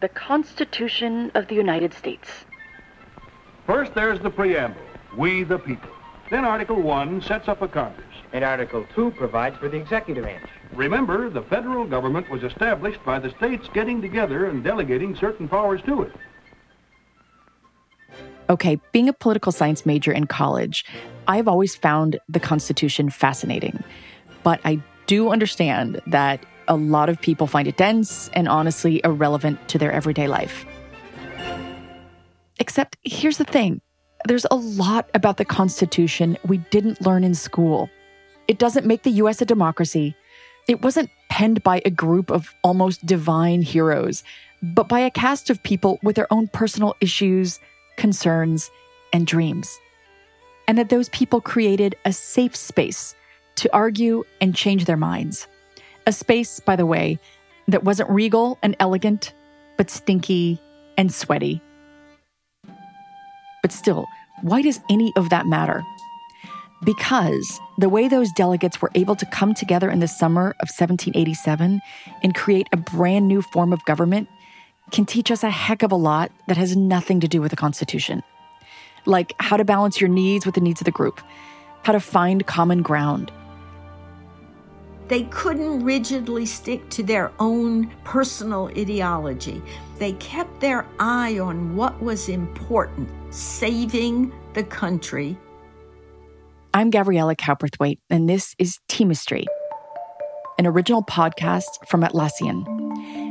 the Constitution of the United States. First, there's the preamble, We the People. Then Article 1 sets up a Congress. And Article 2 provides for the executive branch. Remember, the federal government was established by the states getting together and delegating certain powers to it. Okay, being a political science major in college, I've always found the Constitution fascinating. But I do understand that a lot of people find it dense and honestly irrelevant to their everyday life. Except here's the thing there's a lot about the Constitution we didn't learn in school. It doesn't make the US a democracy. It wasn't penned by a group of almost divine heroes, but by a cast of people with their own personal issues, concerns, and dreams. And that those people created a safe space to argue and change their minds. A space, by the way, that wasn't regal and elegant, but stinky and sweaty. But still, why does any of that matter? Because the way those delegates were able to come together in the summer of 1787 and create a brand new form of government can teach us a heck of a lot that has nothing to do with the Constitution. Like how to balance your needs with the needs of the group, how to find common ground. They couldn't rigidly stick to their own personal ideology. They kept their eye on what was important saving the country. I'm Gabriella Cowperthwaite, and this is Teamistry, an original podcast from Atlassian.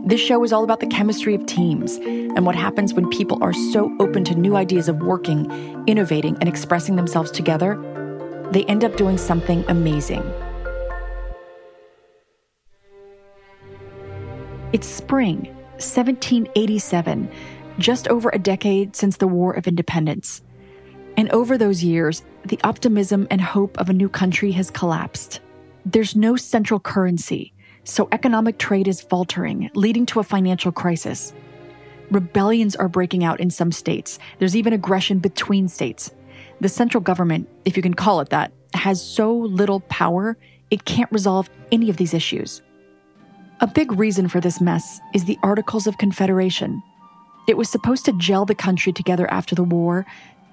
This show is all about the chemistry of teams and what happens when people are so open to new ideas of working, innovating, and expressing themselves together, they end up doing something amazing. It's spring, 1787, just over a decade since the War of Independence. And over those years, the optimism and hope of a new country has collapsed. There's no central currency, so economic trade is faltering, leading to a financial crisis. Rebellions are breaking out in some states. There's even aggression between states. The central government, if you can call it that, has so little power, it can't resolve any of these issues. A big reason for this mess is the Articles of Confederation. It was supposed to gel the country together after the war,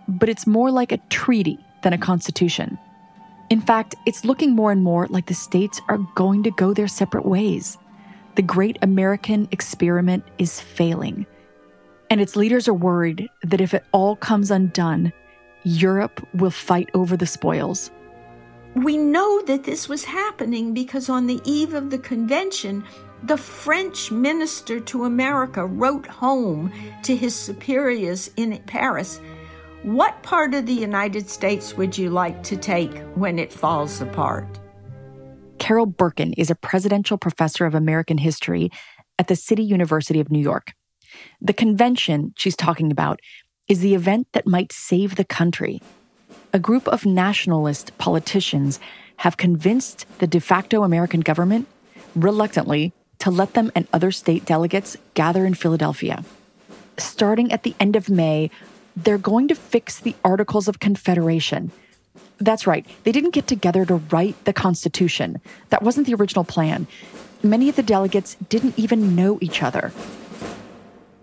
but it's more like a treaty than a constitution. In fact, it's looking more and more like the states are going to go their separate ways. The great American experiment is failing. And its leaders are worried that if it all comes undone, Europe will fight over the spoils. We know that this was happening because on the eve of the convention, the French minister to America wrote home to his superiors in Paris What part of the United States would you like to take when it falls apart? Carol Berkin is a presidential professor of American history at the City University of New York. The convention she's talking about is the event that might save the country. A group of nationalist politicians have convinced the de facto American government, reluctantly, to let them and other state delegates gather in Philadelphia. Starting at the end of May, they're going to fix the Articles of Confederation. That's right, they didn't get together to write the Constitution. That wasn't the original plan. Many of the delegates didn't even know each other.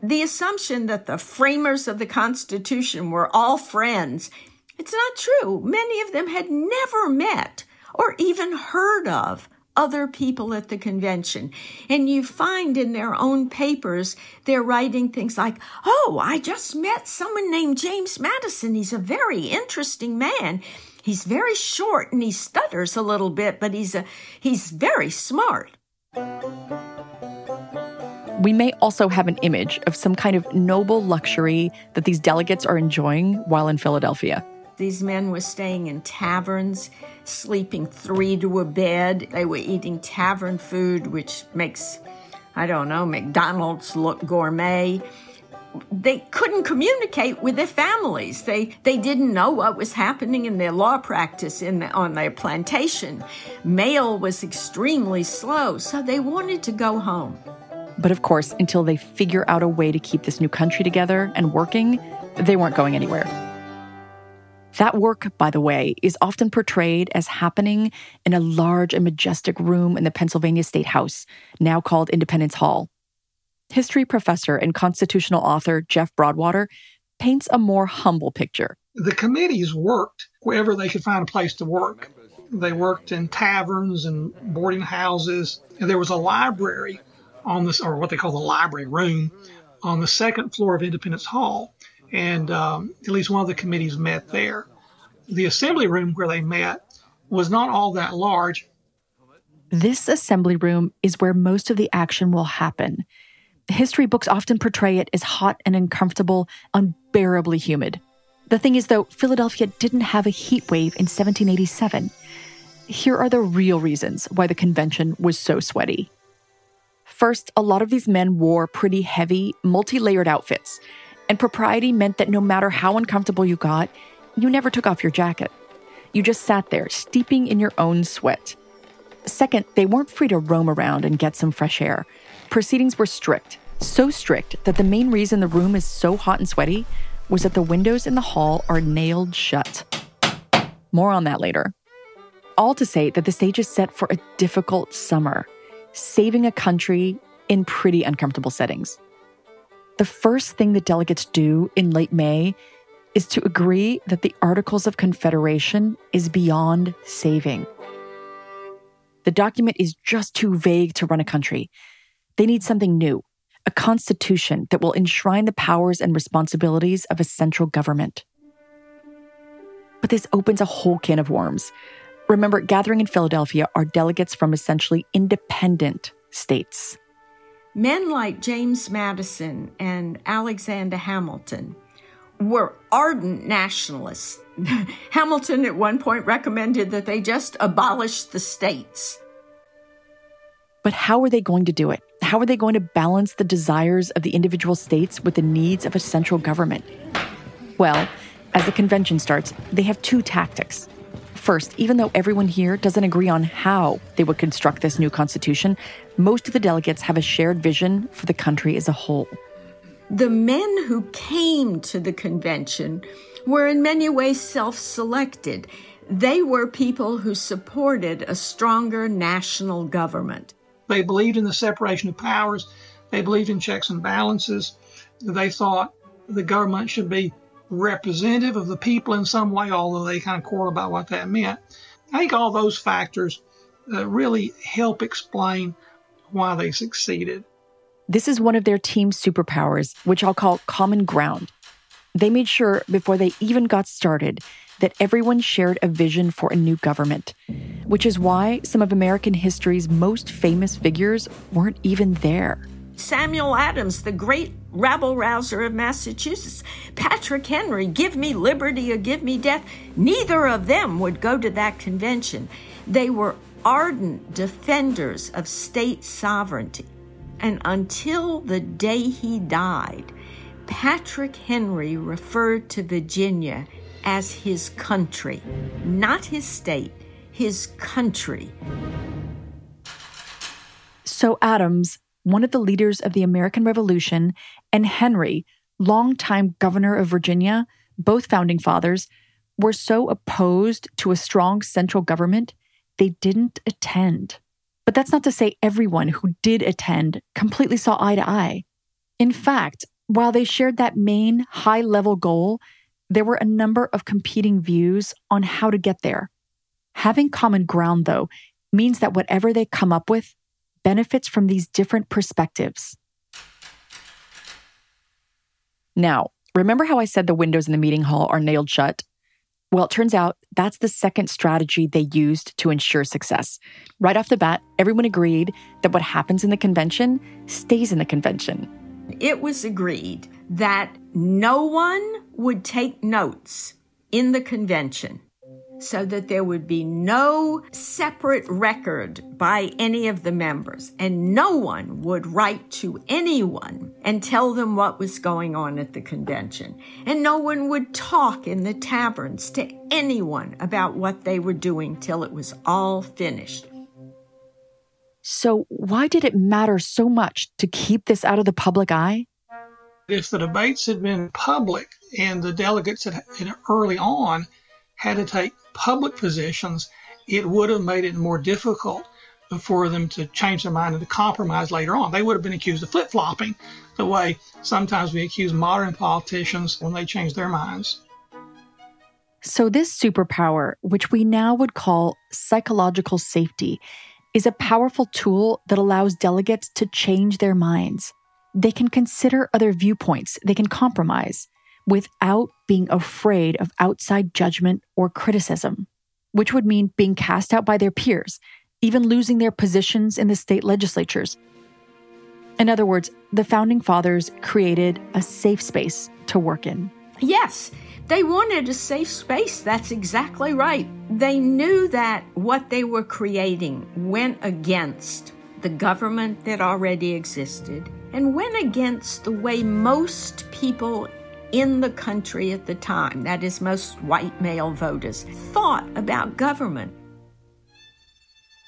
The assumption that the framers of the Constitution were all friends, it's not true. Many of them had never met or even heard of other people at the convention. And you find in their own papers, they're writing things like, Oh, I just met someone named James Madison. He's a very interesting man. He's very short and he stutters a little bit, but he's a, he's very smart. We may also have an image of some kind of noble luxury that these delegates are enjoying while in Philadelphia. These men were staying in taverns, sleeping three to a bed. They were eating tavern food, which makes, I don't know, McDonald's look gourmet. They couldn't communicate with their families. They they didn't know what was happening in their law practice in the, on their plantation. Mail was extremely slow, so they wanted to go home. But of course, until they figure out a way to keep this new country together and working, they weren't going anywhere. That work, by the way, is often portrayed as happening in a large and majestic room in the Pennsylvania State House, now called Independence Hall. history professor and constitutional author Jeff Broadwater paints a more humble picture. The committees worked wherever they could find a place to work. They worked in taverns and boarding houses. And there was a library on this, or what they call the library room, on the second floor of Independence Hall. And um, at least one of the committees met there. The assembly room where they met was not all that large. This assembly room is where most of the action will happen. History books often portray it as hot and uncomfortable, unbearably humid. The thing is, though, Philadelphia didn't have a heat wave in 1787. Here are the real reasons why the convention was so sweaty. First, a lot of these men wore pretty heavy, multi layered outfits, and propriety meant that no matter how uncomfortable you got, you never took off your jacket. You just sat there, steeping in your own sweat. Second, they weren't free to roam around and get some fresh air. Proceedings were strict, so strict that the main reason the room is so hot and sweaty was that the windows in the hall are nailed shut. More on that later. All to say that the stage is set for a difficult summer, saving a country in pretty uncomfortable settings. The first thing the delegates do in late May is to agree that the Articles of Confederation is beyond saving. The document is just too vague to run a country. They need something new, a constitution that will enshrine the powers and responsibilities of a central government. But this opens a whole can of worms. Remember, gathering in Philadelphia are delegates from essentially independent states. Men like James Madison and Alexander Hamilton were ardent nationalists. Hamilton at one point recommended that they just abolish the states. But how are they going to do it? How are they going to balance the desires of the individual states with the needs of a central government? Well, as the convention starts, they have two tactics. First, even though everyone here doesn't agree on how they would construct this new constitution, most of the delegates have a shared vision for the country as a whole. The men who came to the convention were in many ways self selected. They were people who supported a stronger national government. They believed in the separation of powers, they believed in checks and balances. They thought the government should be representative of the people in some way, although they kind of quarrel about what that meant. I think all those factors uh, really help explain why they succeeded. This is one of their team's superpowers, which I'll call common ground. They made sure before they even got started that everyone shared a vision for a new government, which is why some of American history's most famous figures weren't even there. Samuel Adams, the great rabble rouser of Massachusetts, Patrick Henry, give me liberty or give me death. Neither of them would go to that convention. They were ardent defenders of state sovereignty. And until the day he died, Patrick Henry referred to Virginia as his country, not his state, his country. So Adams, one of the leaders of the American Revolution, and Henry, longtime governor of Virginia, both founding fathers, were so opposed to a strong central government, they didn't attend. But that's not to say everyone who did attend completely saw eye to eye. In fact, while they shared that main high level goal, there were a number of competing views on how to get there. Having common ground, though, means that whatever they come up with benefits from these different perspectives. Now, remember how I said the windows in the meeting hall are nailed shut? Well, it turns out that's the second strategy they used to ensure success. Right off the bat, everyone agreed that what happens in the convention stays in the convention. It was agreed that no one would take notes in the convention so that there would be no separate record by any of the members, and no one would write to anyone and tell them what was going on at the convention, and no one would talk in the taverns to anyone about what they were doing till it was all finished. So, why did it matter so much to keep this out of the public eye? If the debates had been public and the delegates had, had early on had to take public positions, it would have made it more difficult for them to change their mind and to compromise later on. They would have been accused of flip flopping, the way sometimes we accuse modern politicians when they change their minds. So, this superpower, which we now would call psychological safety, is a powerful tool that allows delegates to change their minds. They can consider other viewpoints, they can compromise without being afraid of outside judgment or criticism, which would mean being cast out by their peers even losing their positions in the state legislatures. In other words, the founding fathers created a safe space to work in. Yes, they wanted a safe space. That's exactly right. They knew that what they were creating went against the government that already existed and went against the way most people in the country at the time, that is, most white male voters, thought about government.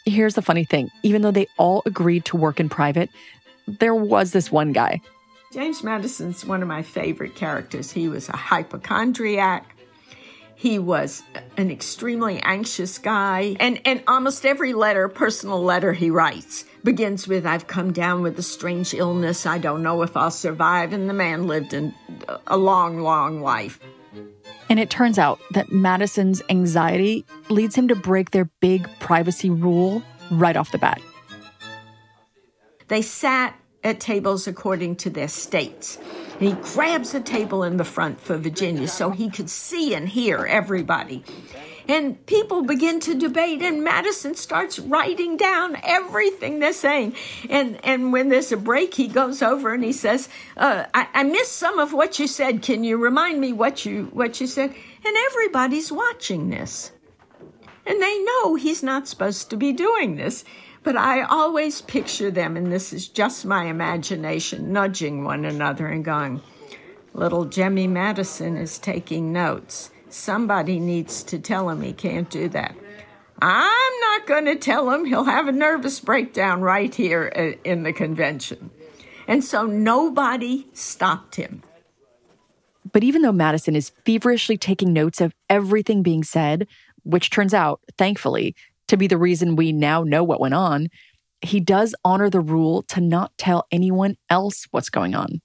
Here's the funny thing even though they all agreed to work in private, there was this one guy. James Madison's one of my favorite characters. He was a hypochondriac. He was an extremely anxious guy. And, and almost every letter, personal letter he writes, begins with, I've come down with a strange illness. I don't know if I'll survive. And the man lived in a long, long life. And it turns out that Madison's anxiety leads him to break their big privacy rule right off the bat. They sat at tables according to their states. And he grabs a table in the front for Virginia so he could see and hear everybody. And people begin to debate, and Madison starts writing down everything they're saying. And and when there's a break, he goes over and he says, uh, I, "I missed some of what you said. Can you remind me what you what you said?" And everybody's watching this, and they know he's not supposed to be doing this. But I always picture them, and this is just my imagination, nudging one another and going, Little Jemmy Madison is taking notes. Somebody needs to tell him he can't do that. I'm not going to tell him. He'll have a nervous breakdown right here uh, in the convention. And so nobody stopped him. But even though Madison is feverishly taking notes of everything being said, which turns out, thankfully, to be the reason we now know what went on, he does honor the rule to not tell anyone else what's going on.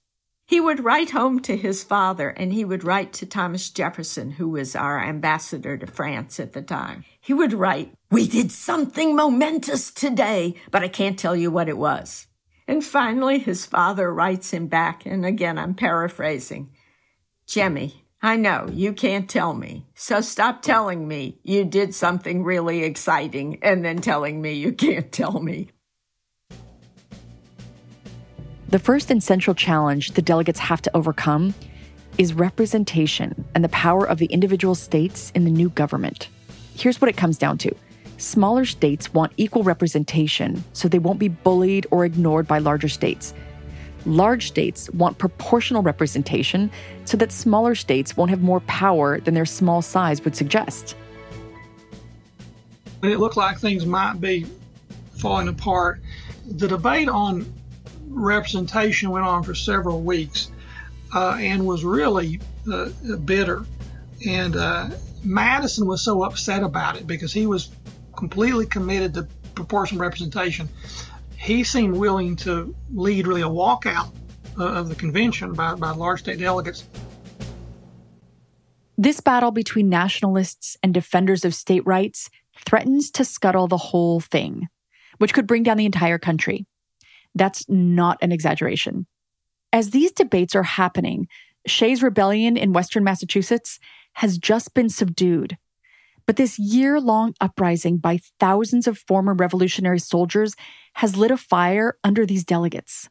He would write home to his father and he would write to Thomas Jefferson, who was our ambassador to France at the time. He would write, We did something momentous today, but I can't tell you what it was. And finally, his father writes him back, and again, I'm paraphrasing Jemmy, I know you can't tell me, so stop telling me you did something really exciting and then telling me you can't tell me. The first and central challenge the delegates have to overcome is representation and the power of the individual states in the new government. Here's what it comes down to smaller states want equal representation so they won't be bullied or ignored by larger states. Large states want proportional representation so that smaller states won't have more power than their small size would suggest. It looked like things might be falling apart, the debate on representation went on for several weeks uh, and was really uh, bitter. And uh, Madison was so upset about it because he was completely committed to proportional representation. He seemed willing to lead really a walkout uh, of the convention by, by large state delegates. This battle between nationalists and defenders of state rights threatens to scuttle the whole thing, which could bring down the entire country. That's not an exaggeration. As these debates are happening, Shays' rebellion in Western Massachusetts has just been subdued. But this year long uprising by thousands of former revolutionary soldiers has lit a fire under these delegates.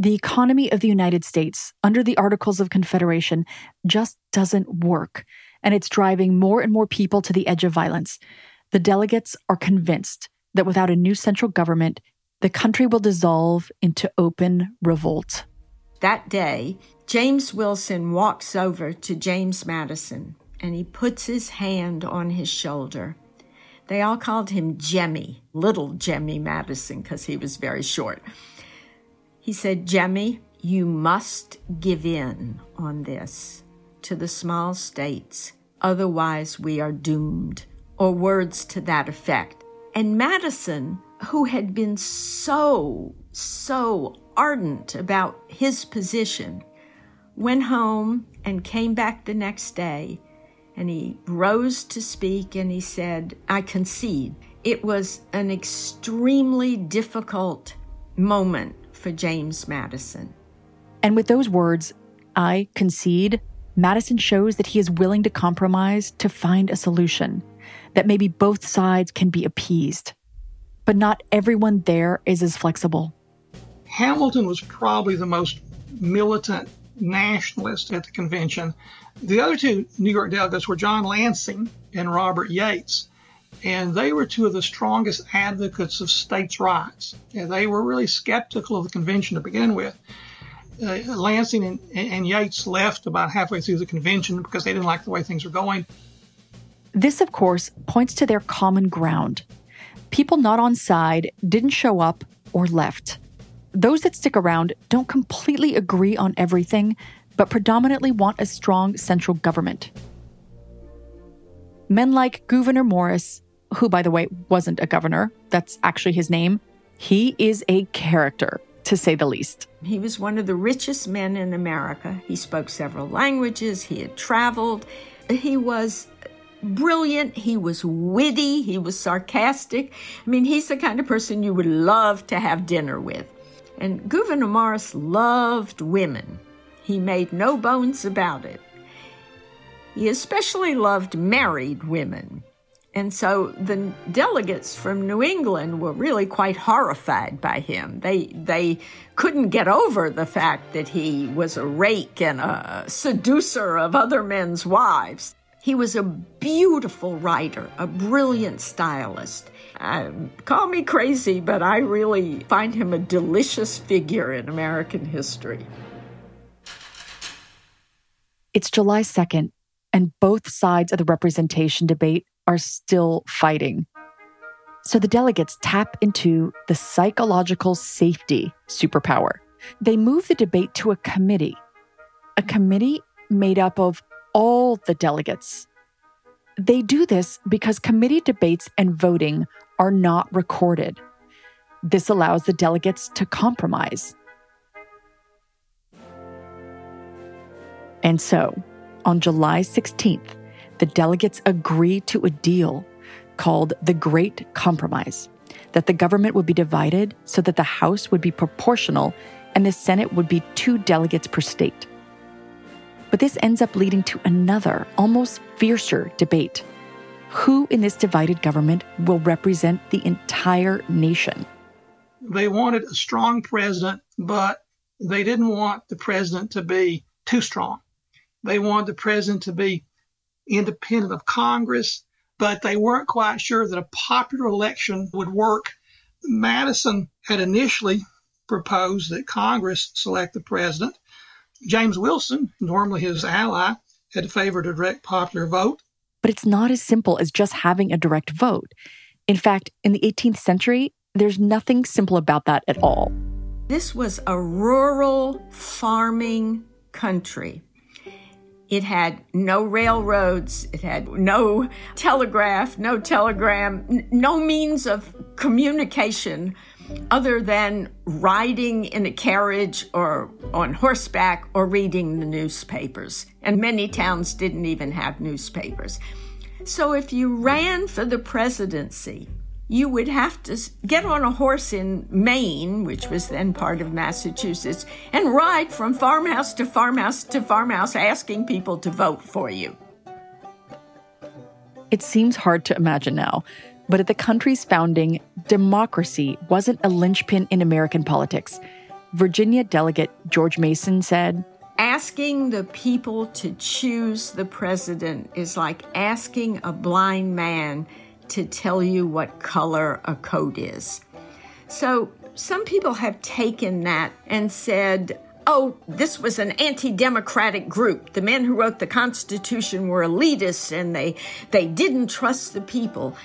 The economy of the United States, under the Articles of Confederation, just doesn't work, and it's driving more and more people to the edge of violence. The delegates are convinced that without a new central government, the country will dissolve into open revolt. That day, James Wilson walks over to James Madison and he puts his hand on his shoulder. They all called him Jemmy, little Jemmy Madison, because he was very short. He said, Jemmy, you must give in on this to the small states, otherwise we are doomed, or words to that effect. And Madison who had been so, so ardent about his position, went home and came back the next day. And he rose to speak and he said, I concede. It was an extremely difficult moment for James Madison. And with those words, I concede, Madison shows that he is willing to compromise to find a solution, that maybe both sides can be appeased. But not everyone there is as flexible. Hamilton was probably the most militant nationalist at the convention. The other two New York delegates were John Lansing and Robert Yates, and they were two of the strongest advocates of states' rights. And they were really skeptical of the convention to begin with. Uh, Lansing and, and Yates left about halfway through the convention because they didn't like the way things were going. This, of course, points to their common ground. People not on side didn't show up or left. Those that stick around don't completely agree on everything, but predominantly want a strong central government. Men like Gouverneur Morris, who, by the way, wasn't a governor, that's actually his name, he is a character, to say the least. He was one of the richest men in America. He spoke several languages, he had traveled, he was brilliant, he was witty, he was sarcastic. I mean, he's the kind of person you would love to have dinner with. And Gouverneur Morris loved women. He made no bones about it. He especially loved married women. And so the delegates from New England were really quite horrified by him. They, they couldn't get over the fact that he was a rake and a seducer of other men's wives. He was a beautiful writer, a brilliant stylist. Um, call me crazy, but I really find him a delicious figure in American history. It's July 2nd, and both sides of the representation debate are still fighting. So the delegates tap into the psychological safety superpower. They move the debate to a committee, a committee made up of all the delegates. They do this because committee debates and voting are not recorded. This allows the delegates to compromise. And so, on July 16th, the delegates agree to a deal called the Great Compromise that the government would be divided so that the House would be proportional and the Senate would be two delegates per state. But this ends up leading to another, almost fiercer debate. Who in this divided government will represent the entire nation? They wanted a strong president, but they didn't want the president to be too strong. They wanted the president to be independent of Congress, but they weren't quite sure that a popular election would work. Madison had initially proposed that Congress select the president. James Wilson, normally his ally, had favored a direct popular vote. But it's not as simple as just having a direct vote. In fact, in the 18th century, there's nothing simple about that at all. This was a rural farming country. It had no railroads, it had no telegraph, no telegram, n- no means of communication other than riding in a carriage or on horseback or reading the newspapers. And many towns didn't even have newspapers. So if you ran for the presidency, you would have to get on a horse in Maine, which was then part of Massachusetts, and ride from farmhouse to farmhouse to farmhouse asking people to vote for you. It seems hard to imagine now, but at the country's founding, democracy wasn't a linchpin in American politics. Virginia delegate George Mason said, Asking the people to choose the president is like asking a blind man to tell you what color a coat is. So some people have taken that and said, oh, this was an anti-democratic group. The men who wrote the Constitution were elitists and they, they didn't trust the people.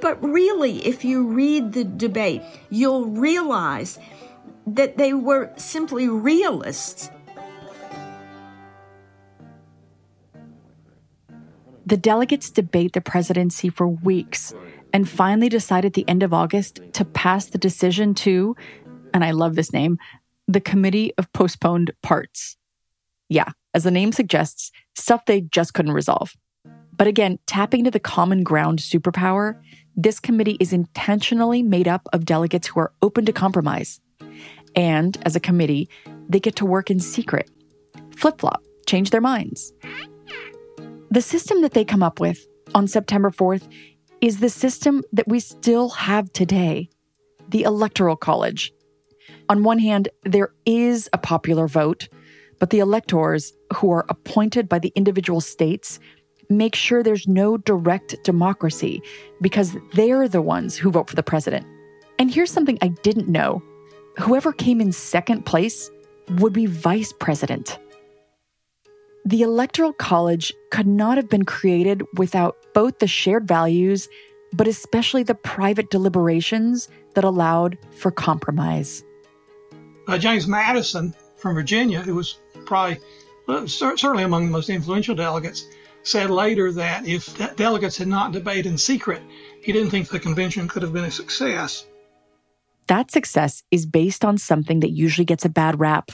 But really, if you read the debate, you'll realize that they were simply realists. The delegates debate the presidency for weeks, and finally decided at the end of August to pass the decision to, and I love this name, the Committee of Postponed Parts. Yeah, as the name suggests, stuff they just couldn't resolve. But again, tapping into the common ground superpower, this committee is intentionally made up of delegates who are open to compromise. And as a committee, they get to work in secret, flip flop, change their minds. The system that they come up with on September 4th is the system that we still have today the Electoral College. On one hand, there is a popular vote, but the electors, who are appointed by the individual states, make sure there's no direct democracy because they're the ones who vote for the president. And here's something I didn't know whoever came in second place would be vice president. The Electoral College could not have been created without both the shared values, but especially the private deliberations that allowed for compromise. Uh, James Madison from Virginia, who was probably certainly among the most influential delegates, said later that if de- delegates had not debated in secret, he didn't think the convention could have been a success. That success is based on something that usually gets a bad rap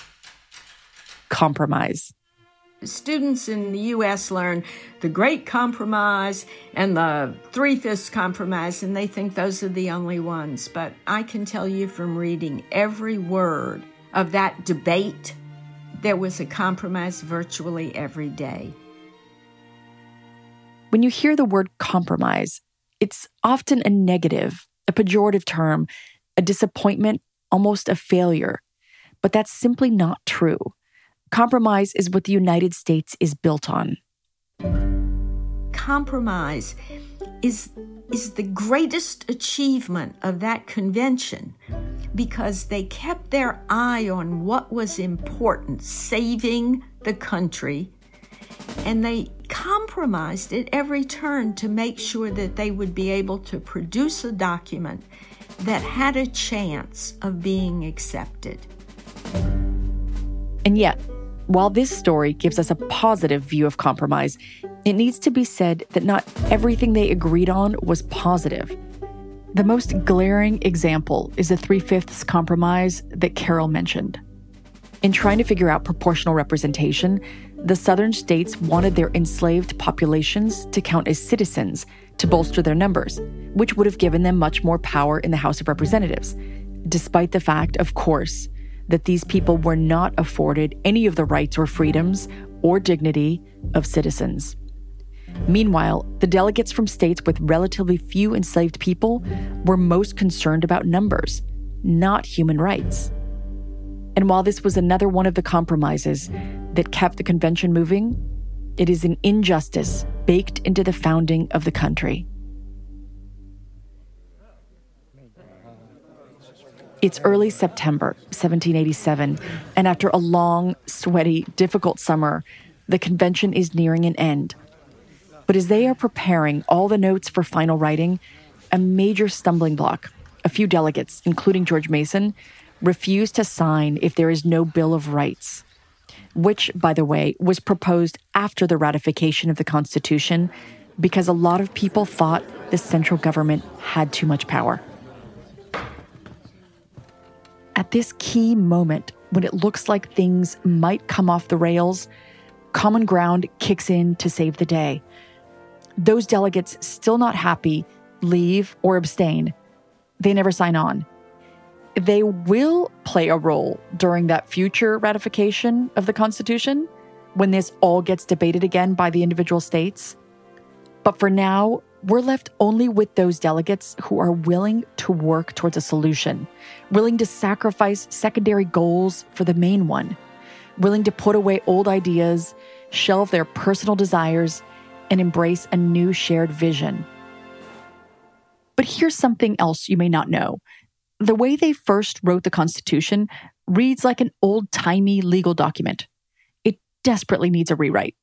compromise. Students in the U.S. learn the Great Compromise and the Three Fifths Compromise, and they think those are the only ones. But I can tell you from reading every word of that debate, there was a compromise virtually every day. When you hear the word compromise, it's often a negative, a pejorative term, a disappointment, almost a failure. But that's simply not true. Compromise is what the United States is built on. Compromise is, is the greatest achievement of that convention because they kept their eye on what was important, saving the country, and they compromised at every turn to make sure that they would be able to produce a document that had a chance of being accepted. And yet, while this story gives us a positive view of compromise, it needs to be said that not everything they agreed on was positive. The most glaring example is the three fifths compromise that Carol mentioned. In trying to figure out proportional representation, the southern states wanted their enslaved populations to count as citizens to bolster their numbers, which would have given them much more power in the House of Representatives, despite the fact, of course, that these people were not afforded any of the rights or freedoms or dignity of citizens. Meanwhile, the delegates from states with relatively few enslaved people were most concerned about numbers, not human rights. And while this was another one of the compromises that kept the convention moving, it is an injustice baked into the founding of the country. It's early September 1787, and after a long, sweaty, difficult summer, the convention is nearing an end. But as they are preparing all the notes for final writing, a major stumbling block, a few delegates, including George Mason, refuse to sign if there is no Bill of Rights, which, by the way, was proposed after the ratification of the Constitution because a lot of people thought the central government had too much power. At this key moment, when it looks like things might come off the rails, common ground kicks in to save the day. Those delegates still not happy leave or abstain. They never sign on. They will play a role during that future ratification of the Constitution when this all gets debated again by the individual states. But for now, we're left only with those delegates who are willing to work towards a solution, willing to sacrifice secondary goals for the main one, willing to put away old ideas, shelve their personal desires, and embrace a new shared vision. But here's something else you may not know. The way they first wrote the Constitution reads like an old timey legal document. It desperately needs a rewrite.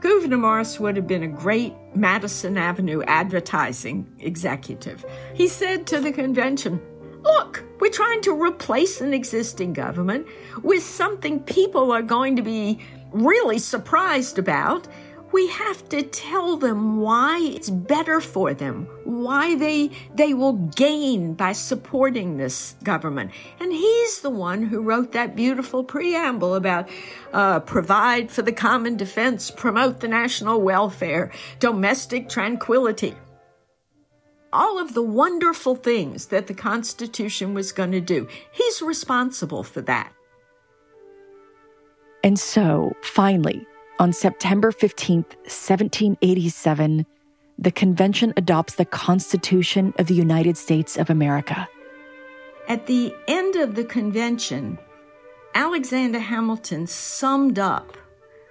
Gouverneur Morris would have been a great Madison Avenue advertising executive. He said to the convention, Look, we're trying to replace an existing government with something people are going to be really surprised about. We have to tell them why it's better for them, why they they will gain by supporting this government. And he's the one who wrote that beautiful preamble about uh, provide for the common defense, promote the national welfare, domestic tranquility. All of the wonderful things that the Constitution was going to do. He's responsible for that. And so, finally, on September 15, 1787, the convention adopts the Constitution of the United States of America. At the end of the convention, Alexander Hamilton summed up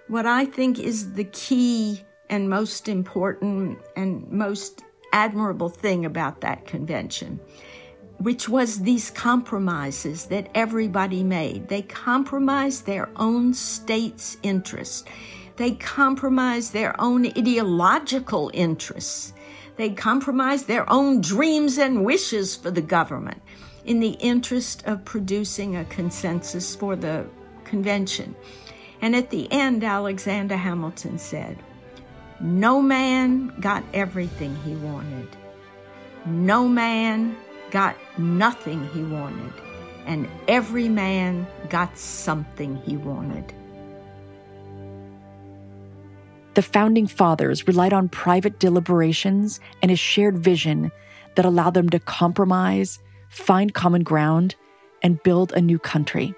what I think is the key and most important and most admirable thing about that convention which was these compromises that everybody made. They compromised their own state's interests. They compromised their own ideological interests. They compromised their own dreams and wishes for the government in the interest of producing a consensus for the convention. And at the end, Alexander Hamilton said, No man got everything he wanted. No man got nothing he wanted, and every man got something he wanted. The founding fathers relied on private deliberations and a shared vision that allowed them to compromise, find common ground, and build a new country.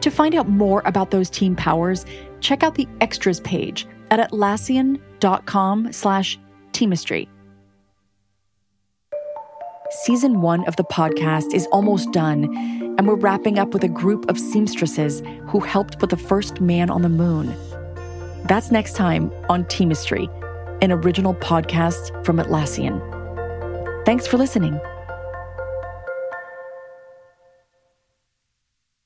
To find out more about those team powers, check out the extras page at atlassian.com slash teamistry. Season one of the podcast is almost done, and we're wrapping up with a group of seamstresses who helped put the first man on the moon. That's next time on Teamistry, an original podcast from Atlassian. Thanks for listening.